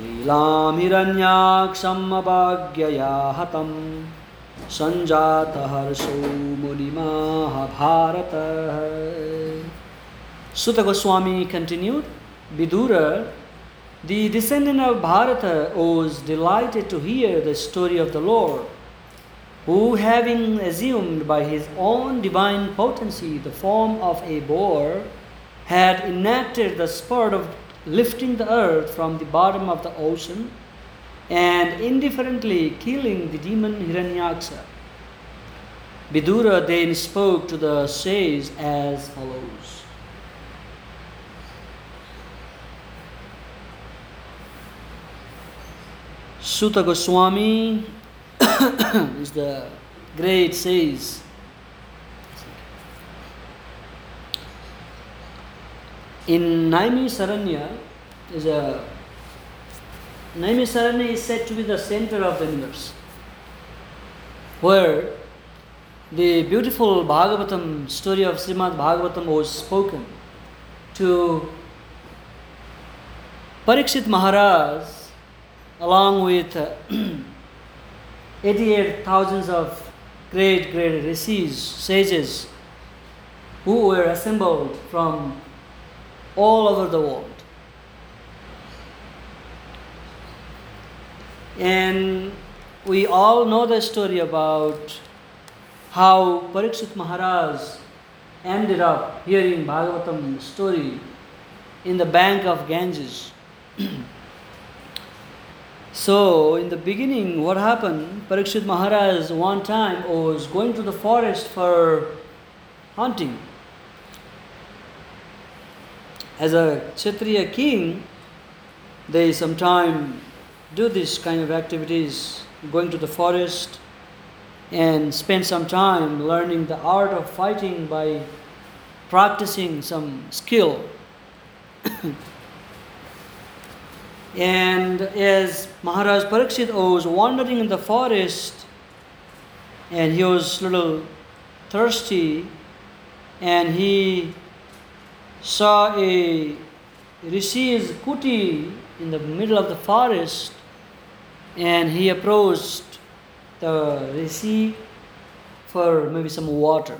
लीलामिरण्याक्षमभाग्यया हतं सञ्जातहर्षो मुनिमाहाभारतः Sutta Goswami continued, Vidura, the descendant of Bharata, was delighted to hear the story of the Lord, who, having assumed by his own divine potency the form of a boar, had enacted the sport of lifting the earth from the bottom of the ocean and indifferently killing the demon Hiranyaksha. Vidura then spoke to the sage as follows. Suta Goswami is the great sage. In Naimisaranya is a Naimisaranya is said to be the center of the universe, where the beautiful Bhagavatam story of Srimad Bhagavatam was spoken to Parikshit Maharaj along with uh, 88 thousands of great, great rishis, sages, who were assembled from all over the world. And we all know the story about how Parikshit Maharaj ended up hearing Bhagavatam story in the bank of Ganges. so, in the beginning, what happened? Parikshit Maharaj one time was going to the forest for hunting. As a Kshatriya king, they sometimes do this kind of activities, going to the forest and spend some time learning the art of fighting by practicing some skill. and as Maharaj Parikshit was wandering in the forest and he was a little thirsty and he saw a rishi's kuti in the middle of the forest and he approached the rishi for maybe some water.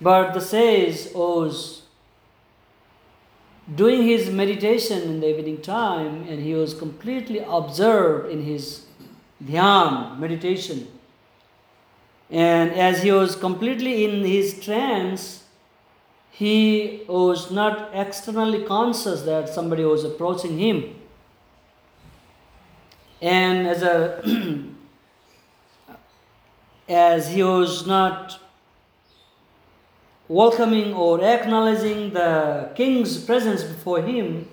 But the sage was doing his meditation in the evening time and he was completely absorbed in his dhyan meditation. And as he was completely in his trance, he was not externally conscious that somebody was approaching him. And as a as he was not welcoming or acknowledging the king's presence before him,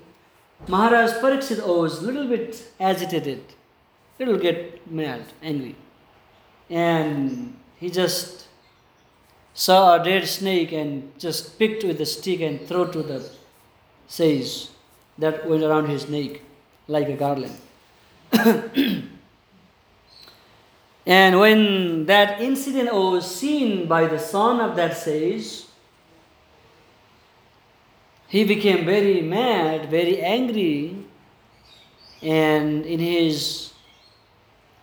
Maharaj Pariksit was a little bit agitated, little get mad, angry. And he just saw a dead snake and just picked with a stick and threw to the sage that went around his neck like a garland. and when that incident was seen by the son of that sage, he became very mad, very angry, and in his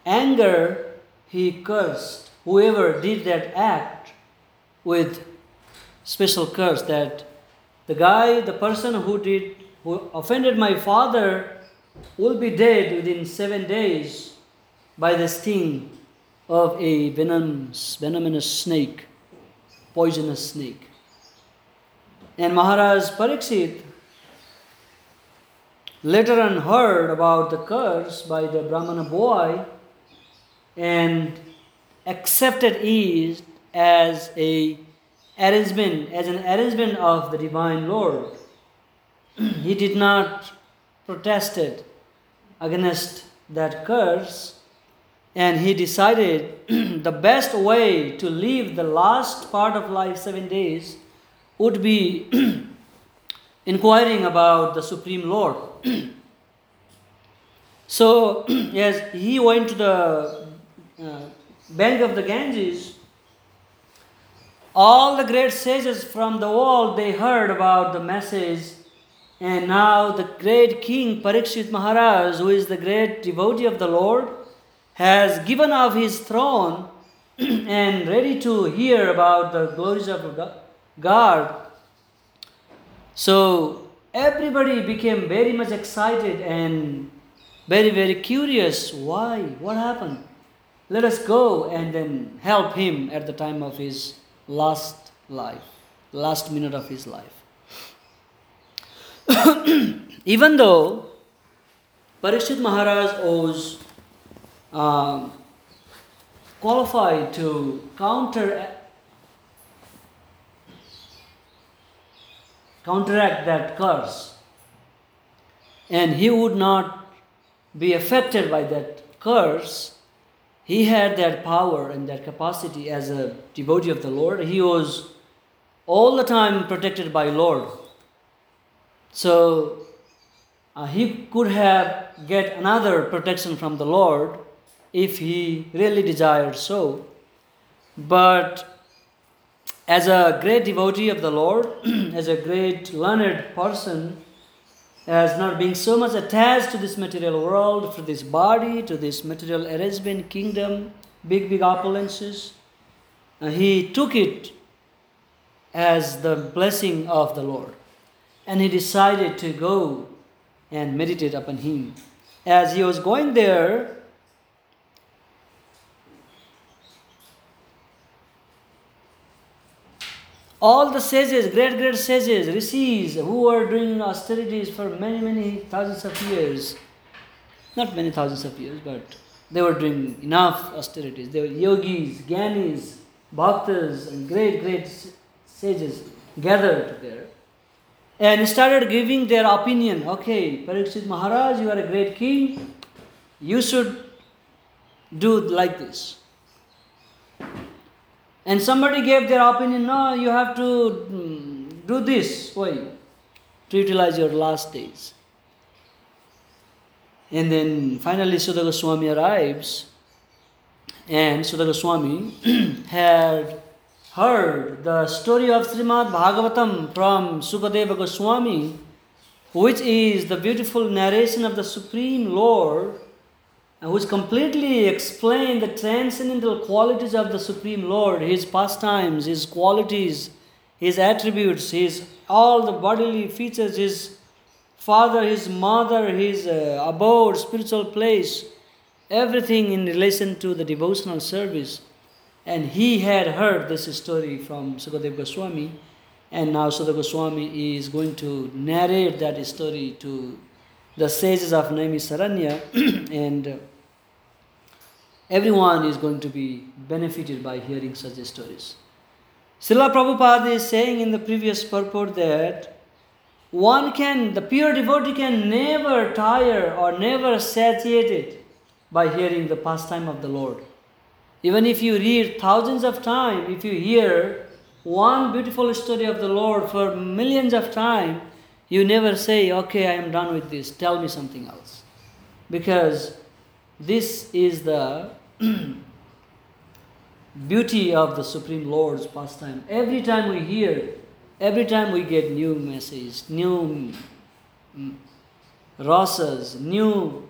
anger, he cursed whoever did that act with special curse that the guy, the person who did, who offended my father, will be dead within seven days by the sting of a venomous, venomous snake, poisonous snake. And Maharaj Pariksit later on heard about the curse by the Brahmana boy and accepted it as a arrangement, as an arrangement of the divine Lord. he did not protested against that curse and he decided the best way to live the last part of life seven days would be inquiring about the supreme lord so yes he went to the uh, bank of the ganges all the great sages from the world they heard about the message And now the great king Parikshit Maharaj, who is the great devotee of the Lord, has given up his throne and ready to hear about the glories of God. So everybody became very much excited and very, very curious. Why? What happened? Let us go and then help him at the time of his last life, last minute of his life. Even though Parikshit Maharaj was uh, qualified to counter counteract that curse and he would not be affected by that curse he had that power and that capacity as a devotee of the Lord. He was all the time protected by Lord. So uh, he could have get another protection from the Lord if he really desired so. But as a great devotee of the Lord, as a great learned person, as not being so much attached to this material world, to this body, to this material arrangement, kingdom, big, big opulences. He took it as the blessing of the Lord. And he decided to go and meditate upon him. As he was going there, all the sages, great, great sages, rishis, who were doing austerities for many, many thousands of years, not many thousands of years, but they were doing enough austerities. They were yogis, gyanis, bhaktas, and great, great sages gathered there and started giving their opinion. Okay, Parikshit Maharaj, you are a great king. You should do like this. And somebody gave their opinion, no, you have to mm, do this way to utilize your last days. And then finally Suta Goswami arrives, and Suta Goswami had heard the story of Srimad Bhagavatam from Sukadeva Goswami, which is the beautiful narration of the Supreme Lord which completely explain the transcendental qualities of the Supreme Lord, His pastimes, His qualities, His attributes, His all the bodily features, His father, His mother, His uh, abode, spiritual place, everything in relation to the devotional service. And he had heard this story from Sukadeva Goswami, and now Sukadeva Goswami is going to narrate that story to the sages of Naimisaranya and everyone is going to be benefited by hearing such stories. Srila Prabhupada is saying in the previous purport that one can, the pure devotee can never tire or never satiated by hearing the pastime of the Lord. Even if you read thousands of times, if you hear one beautiful story of the Lord for millions of times, you never say, okay, I am done with this, tell me something else. Because this is the beauty of the Supreme Lord's pastime. Every time we hear, every time we get new message, new mm, rasas, new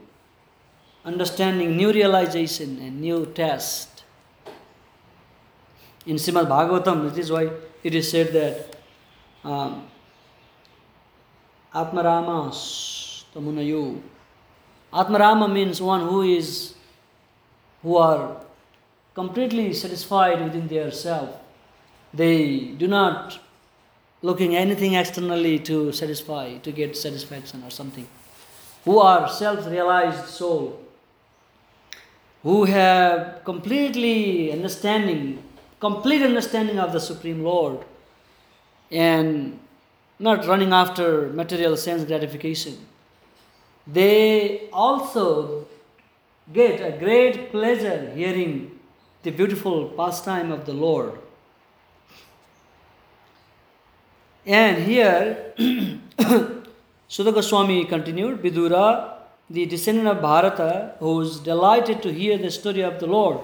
understanding, new realization, and new test. In Srimad Bhagavatam, is why it is said that um, Atmarama Tamunayu. Atmarama means one who is who are completely satisfied within their self. They do not looking anything externally to satisfy, to get satisfaction or something. Who are self-realized soul, who have completely understanding, complete understanding of the Supreme Lord, and not running after material sense gratification. They also get a great pleasure hearing the beautiful pastime of the Lord. And here, Suta Goswami continued, Vidura, the descendant of Bharata, who was delighted to hear the story of the Lord,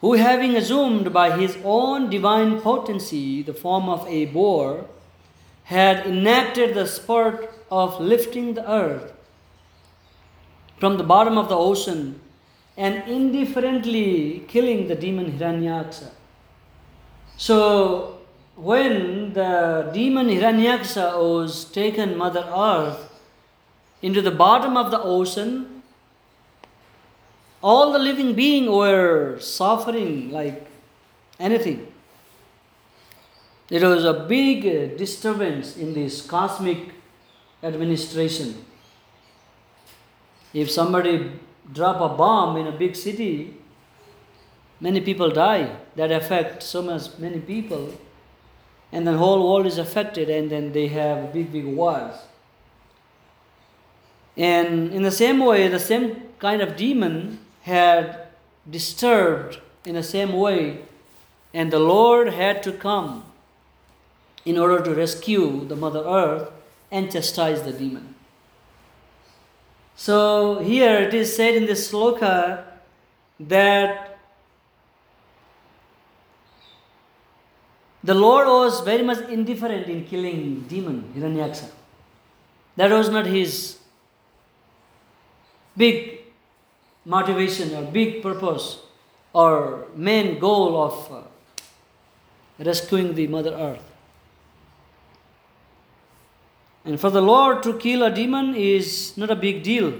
who having assumed by his own divine potency the form of a boar, had enacted the sport of lifting the earth from the bottom of the ocean and indifferently killing the demon Hiranyaksha. So, when the demon Hiranyaksha was taken, Mother Earth, into the bottom of the ocean, all the living beings were suffering like anything. It was a big disturbance in this cosmic administration. If somebody drop a bomb in a big city, many people die. That affect so much many people, and the whole world is affected, and then they have big big wars. And in the same way, the same kind of demon had disturbed in the same way, and the Lord had to come in order to rescue the Mother Earth and chastise the demon. So here it is said in this sloka that the Lord was very much indifferent in killing demon Hiranyaksha. That was not his big motivation or big purpose or main goal of uh, rescuing the Mother Earth. And for the Lord to kill a demon is not a big deal.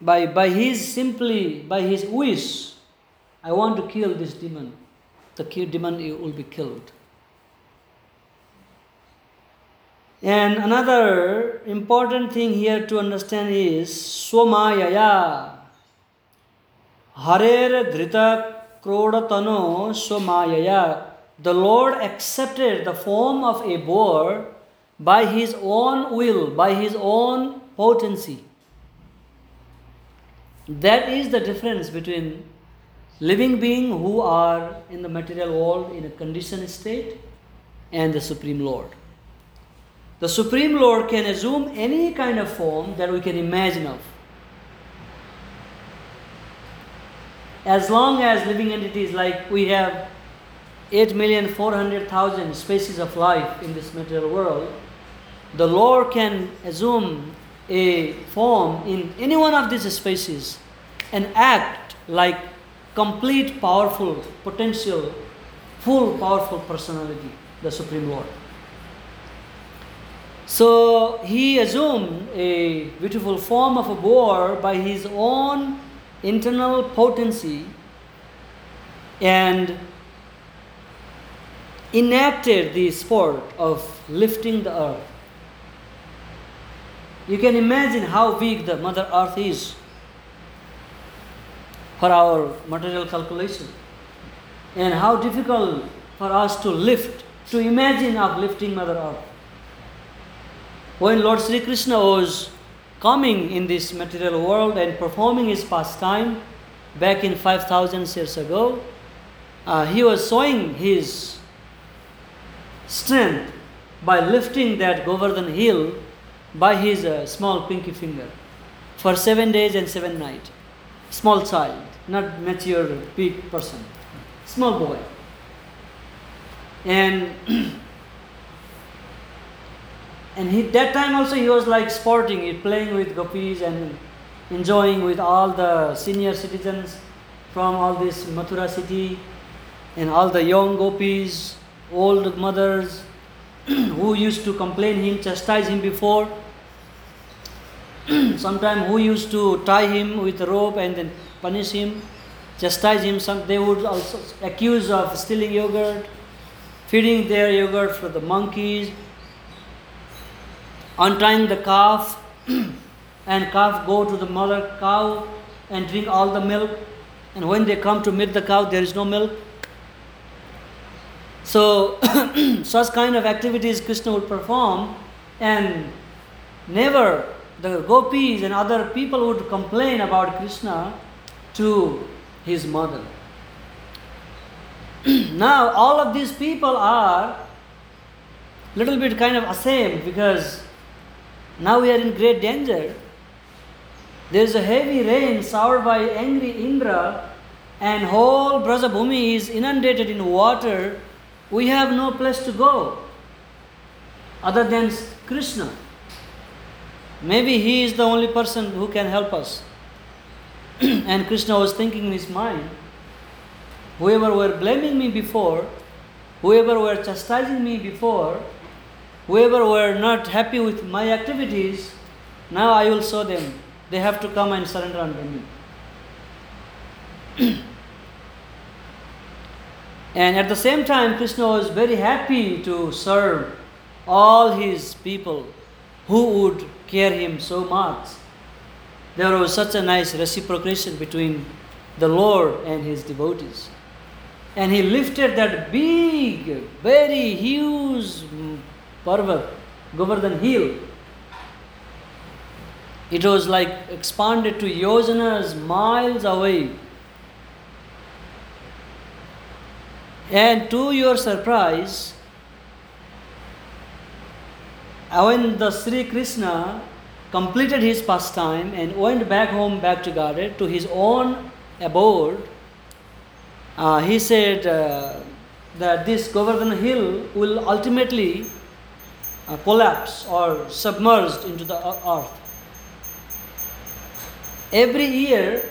By, by his simply, by his wish, I want to kill this demon. The demon will be killed. And another important thing here to understand is Swamayaya. Harer Dhrita Krodatano Swamayaya the Lord accepted the form of a boar by his own will, by his own potency. That is the difference between living beings who are in the material world in a conditioned state and the Supreme Lord. The Supreme Lord can assume any kind of form that we can imagine of. As long as living entities like we have 8,400,000 species of life in this material world, the Lord can assume a form in any one of these species and act like complete, powerful, potential, full, powerful personality, the Supreme Lord. So he assumed a beautiful form of a boar by his own internal potency and enacted the sport of lifting the earth. You can imagine how big the Mother Earth is for our material calculation and how difficult for us to lift, to imagine of lifting Mother Earth. When Lord Sri Krishna was coming in this material world and performing his pastime back in 5000 years ago, uh, he was showing his strength by lifting that Govardhan hill by his uh, small pinky finger for seven days and seven nights. Small child, not mature big person, small boy. And and he, that time also he was like sporting, he playing with gopis and enjoying with all the senior citizens from all this Mathura city and all the young gopis old mothers who used to complain him, chastise him before. Sometimes who used to tie him with a rope and then punish him, chastise him. Some they would also accuse of stealing yogurt, feeding their yogurt for the monkeys, untying the calf, and calf go to the mother cow and drink all the milk. And when they come to milk the cow, there is no milk. So, such kind of activities Krishna would perform, and never the gopis and other people would complain about Krishna to his mother. now, all of these people are little bit kind of ashamed because now we are in great danger. There is a heavy rain showered by angry Indra, and whole Brajabhumi is inundated in water we have no place to go other than Krishna. Maybe he is the only person who can help us. and Krishna was thinking in his mind, whoever were blaming me before, whoever were chastising me before, whoever were not happy with my activities, now I will show them. They have to come and surrender unto me. and at the same time, Krishna was very happy to serve all his people who would care him so much. There was such a nice reciprocation between the Lord and his devotees. And he lifted that big, very huge parvat, Govardhan hill. It was like expanded to yojanas, miles away. And to your surprise, when the Sri Krishna completed his pastime and went back home, back to Garden, to his own abode, uh, he said uh, that this Govardhan hill will ultimately uh, collapse or submerged into the earth. Every year,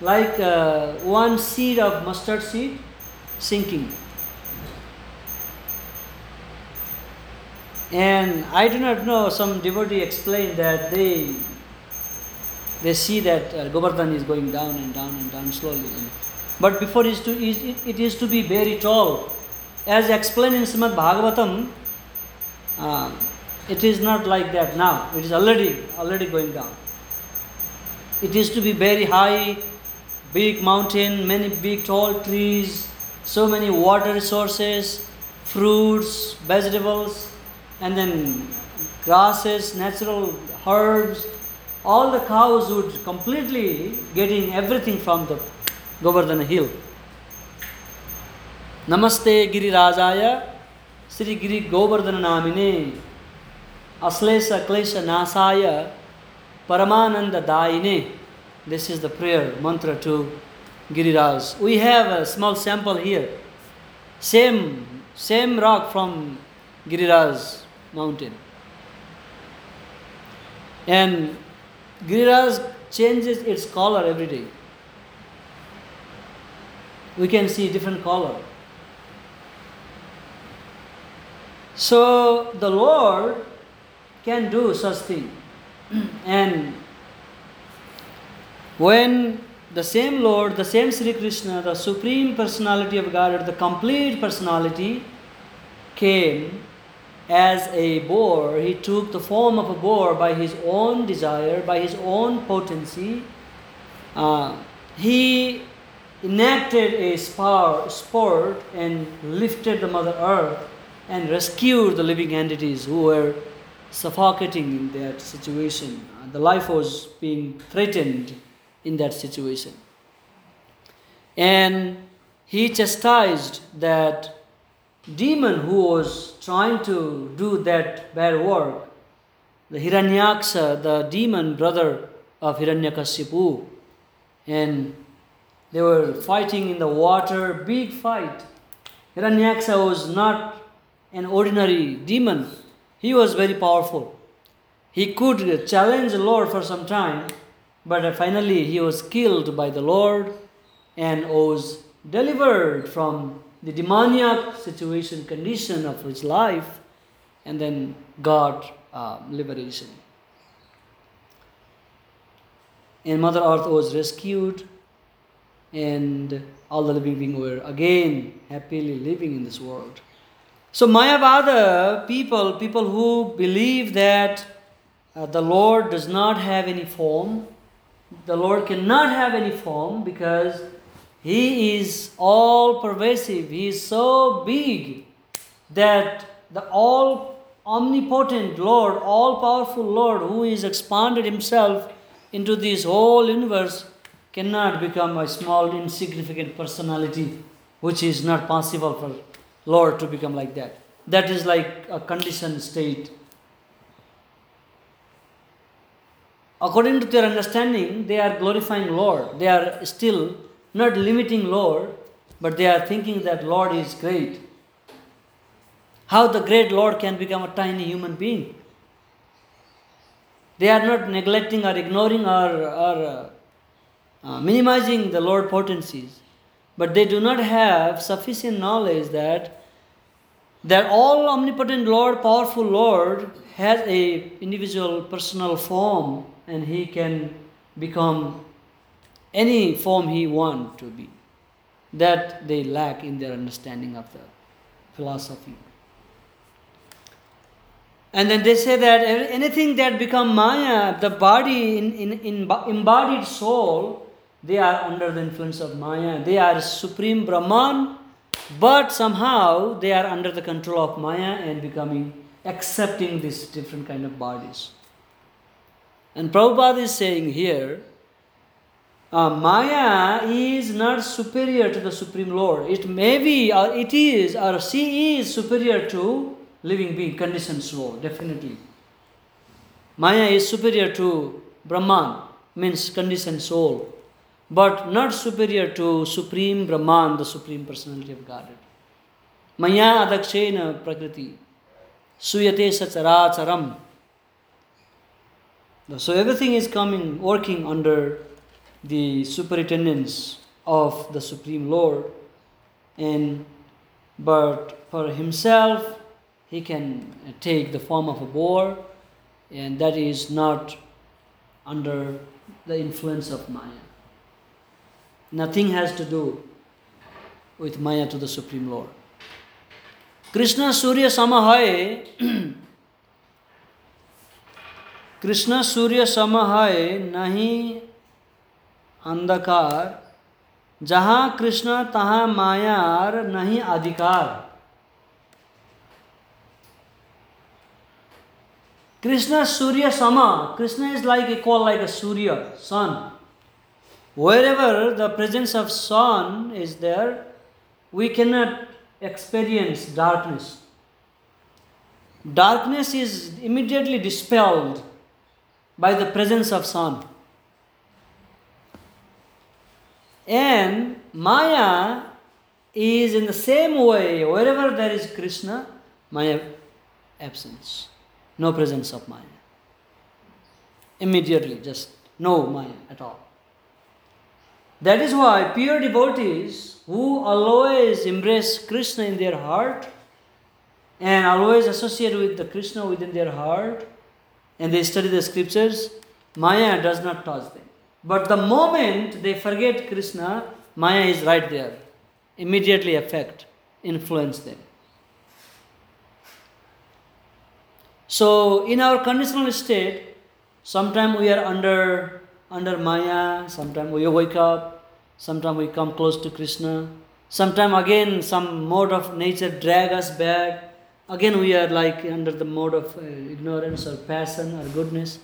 like uh, one seed of mustard seed, sinking. And I do not know, some devotee explained that they they see that uh, Govardhan is going down and down and down slowly. But before it is, to, it is to be very tall. As explained in Srimad Bhagavatam, uh, it is not like that now. It is already already going down. It is to be very high, big mountain, many big tall trees, so many water resources, fruits, vegetables, and then grasses, natural herbs. All the cows would completely getting everything from the Govardhana hill. Namaste Girirajaya Sri Giri Govardhana Namine Aslesha Klesha Nasaya Paramananda Daine. This is the prayer mantra to Giriraj. We have a small sample here. Same, same rock from Giriraj mountain. And Giriraj changes its color every day. We can see different color. So the Lord can do such thing. and when the same Lord, the same Sri Krishna, the Supreme Personality of God, the complete personality, came as a boar. He took the form of a boar by his own desire, by his own potency. Uh, he enacted a spar, sport and lifted the Mother Earth and rescued the living entities who were suffocating in that situation. The life was being threatened in that situation. And he chastised that demon who was trying to do that bad work, the Hiranyaksha, the demon brother of Hiranyakashipu, and they were fighting in the water, big fight. Hiranyaksha was not an ordinary demon, he was very powerful. He could challenge the Lord for some time, but finally he was killed by the Lord and was delivered from the demoniac situation, condition of his life, and then God uh, liberation. And Mother Earth was rescued, and all the living beings were again happily living in this world. So Mayavada people, people who believe that uh, the Lord does not have any form, the Lord cannot have any form because He is all pervasive. He is so big that the all omnipotent Lord, all powerful Lord, who is expanded Himself into this whole universe, cannot become a small, insignificant personality, which is not possible for Lord to become like that. That is like a conditioned state. According to their understanding, they are glorifying Lord. They are still not limiting Lord, but they are thinking that Lord is great. how the great Lord can become a tiny human being. They are not neglecting or ignoring or, or uh, uh, minimizing the Lord potencies, but they do not have sufficient knowledge that that all omnipotent Lord, powerful Lord, has a individual personal form and he can become any form he want to be. That they lack in their understanding of the philosophy. And then they say that anything that become Maya, the body, in, in, in embodied soul, they are under the influence of Maya. They are supreme Brahman, but somehow they are under the control of Maya and becoming, accepting these different kind of bodies. And Prabhupada is saying here, uh, Maya is not superior to the Supreme Lord. It may be, or it is, or she is superior to living being, conditioned soul, definitely. Maya is superior to Brahman, means conditioned soul, but not superior to Supreme Brahman, the Supreme Personality of Godhead. Maya adakshena prakriti, suyate sacharacharam. So everything is coming, working under the superintendence of the Supreme Lord, and but for himself he can take the form of a boar, and that is not under the influence of Maya. Nothing has to do with Maya to the Supreme Lord. Krishna Surya Samahaye Krishna Surya सम है नहीं अंधकार, जहाँ कृष्ण तहाँ मायार नहीं अधिकार। कृष्ण सूर्य सम, Krishna is like a call like a Surya sun wherever the presence of sun is there we can not experience darkness darkness is immediately dispelled by the presence of sun. And Maya is in the same way, wherever there is Krishna, Maya absence no presence of Maya. Immediately, just no Maya at all. That is why pure devotees who always embrace Krishna in their heart and always associate with the Krishna within their heart and they study the scriptures, Maya does not touch them. But the moment they forget Krishna, Maya is right there. Immediately affect, influence them. So in our conditional state, sometimes we are under under Maya, sometimes we wake up, sometimes we come close to Krishna, sometimes again some mode of nature drag us back. Again we are like under the mode of uh, ignorance or passion or goodness.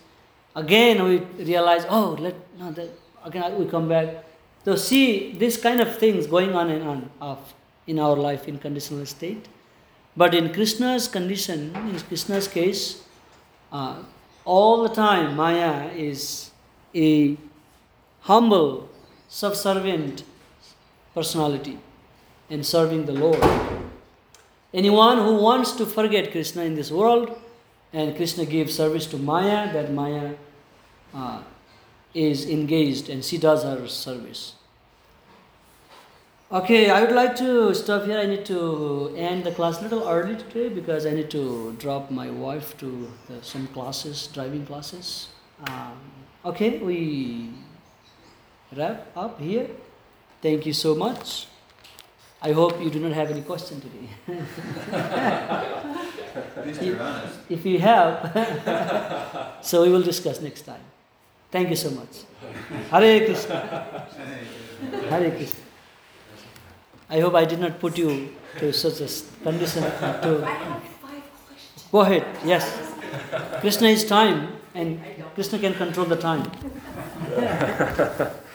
Again we realize, oh, let no, that, again we come back. So see this kind of things going on and on off in our life in conditional state. But in Krishna's condition, in Krishna's case, uh, all the time Maya is a humble, subservient personality in serving the Lord. Anyone who wants to forget Krishna in this world and Krishna gives service to Maya, that Maya uh, is engaged and she does her service. Okay, I would like to stop here. I need to end the class a little early today because I need to drop my wife to the, some classes, driving classes. Um, okay, we wrap up here. Thank you so much. I hope you do not have any question today. At least you're honest. If you have, so we will discuss next time. Thank you so much. Hare Krishna. Hare Krishna. I hope I did not put you to such a condition to. Go ahead, yes. Krishna is time and Krishna can control the time.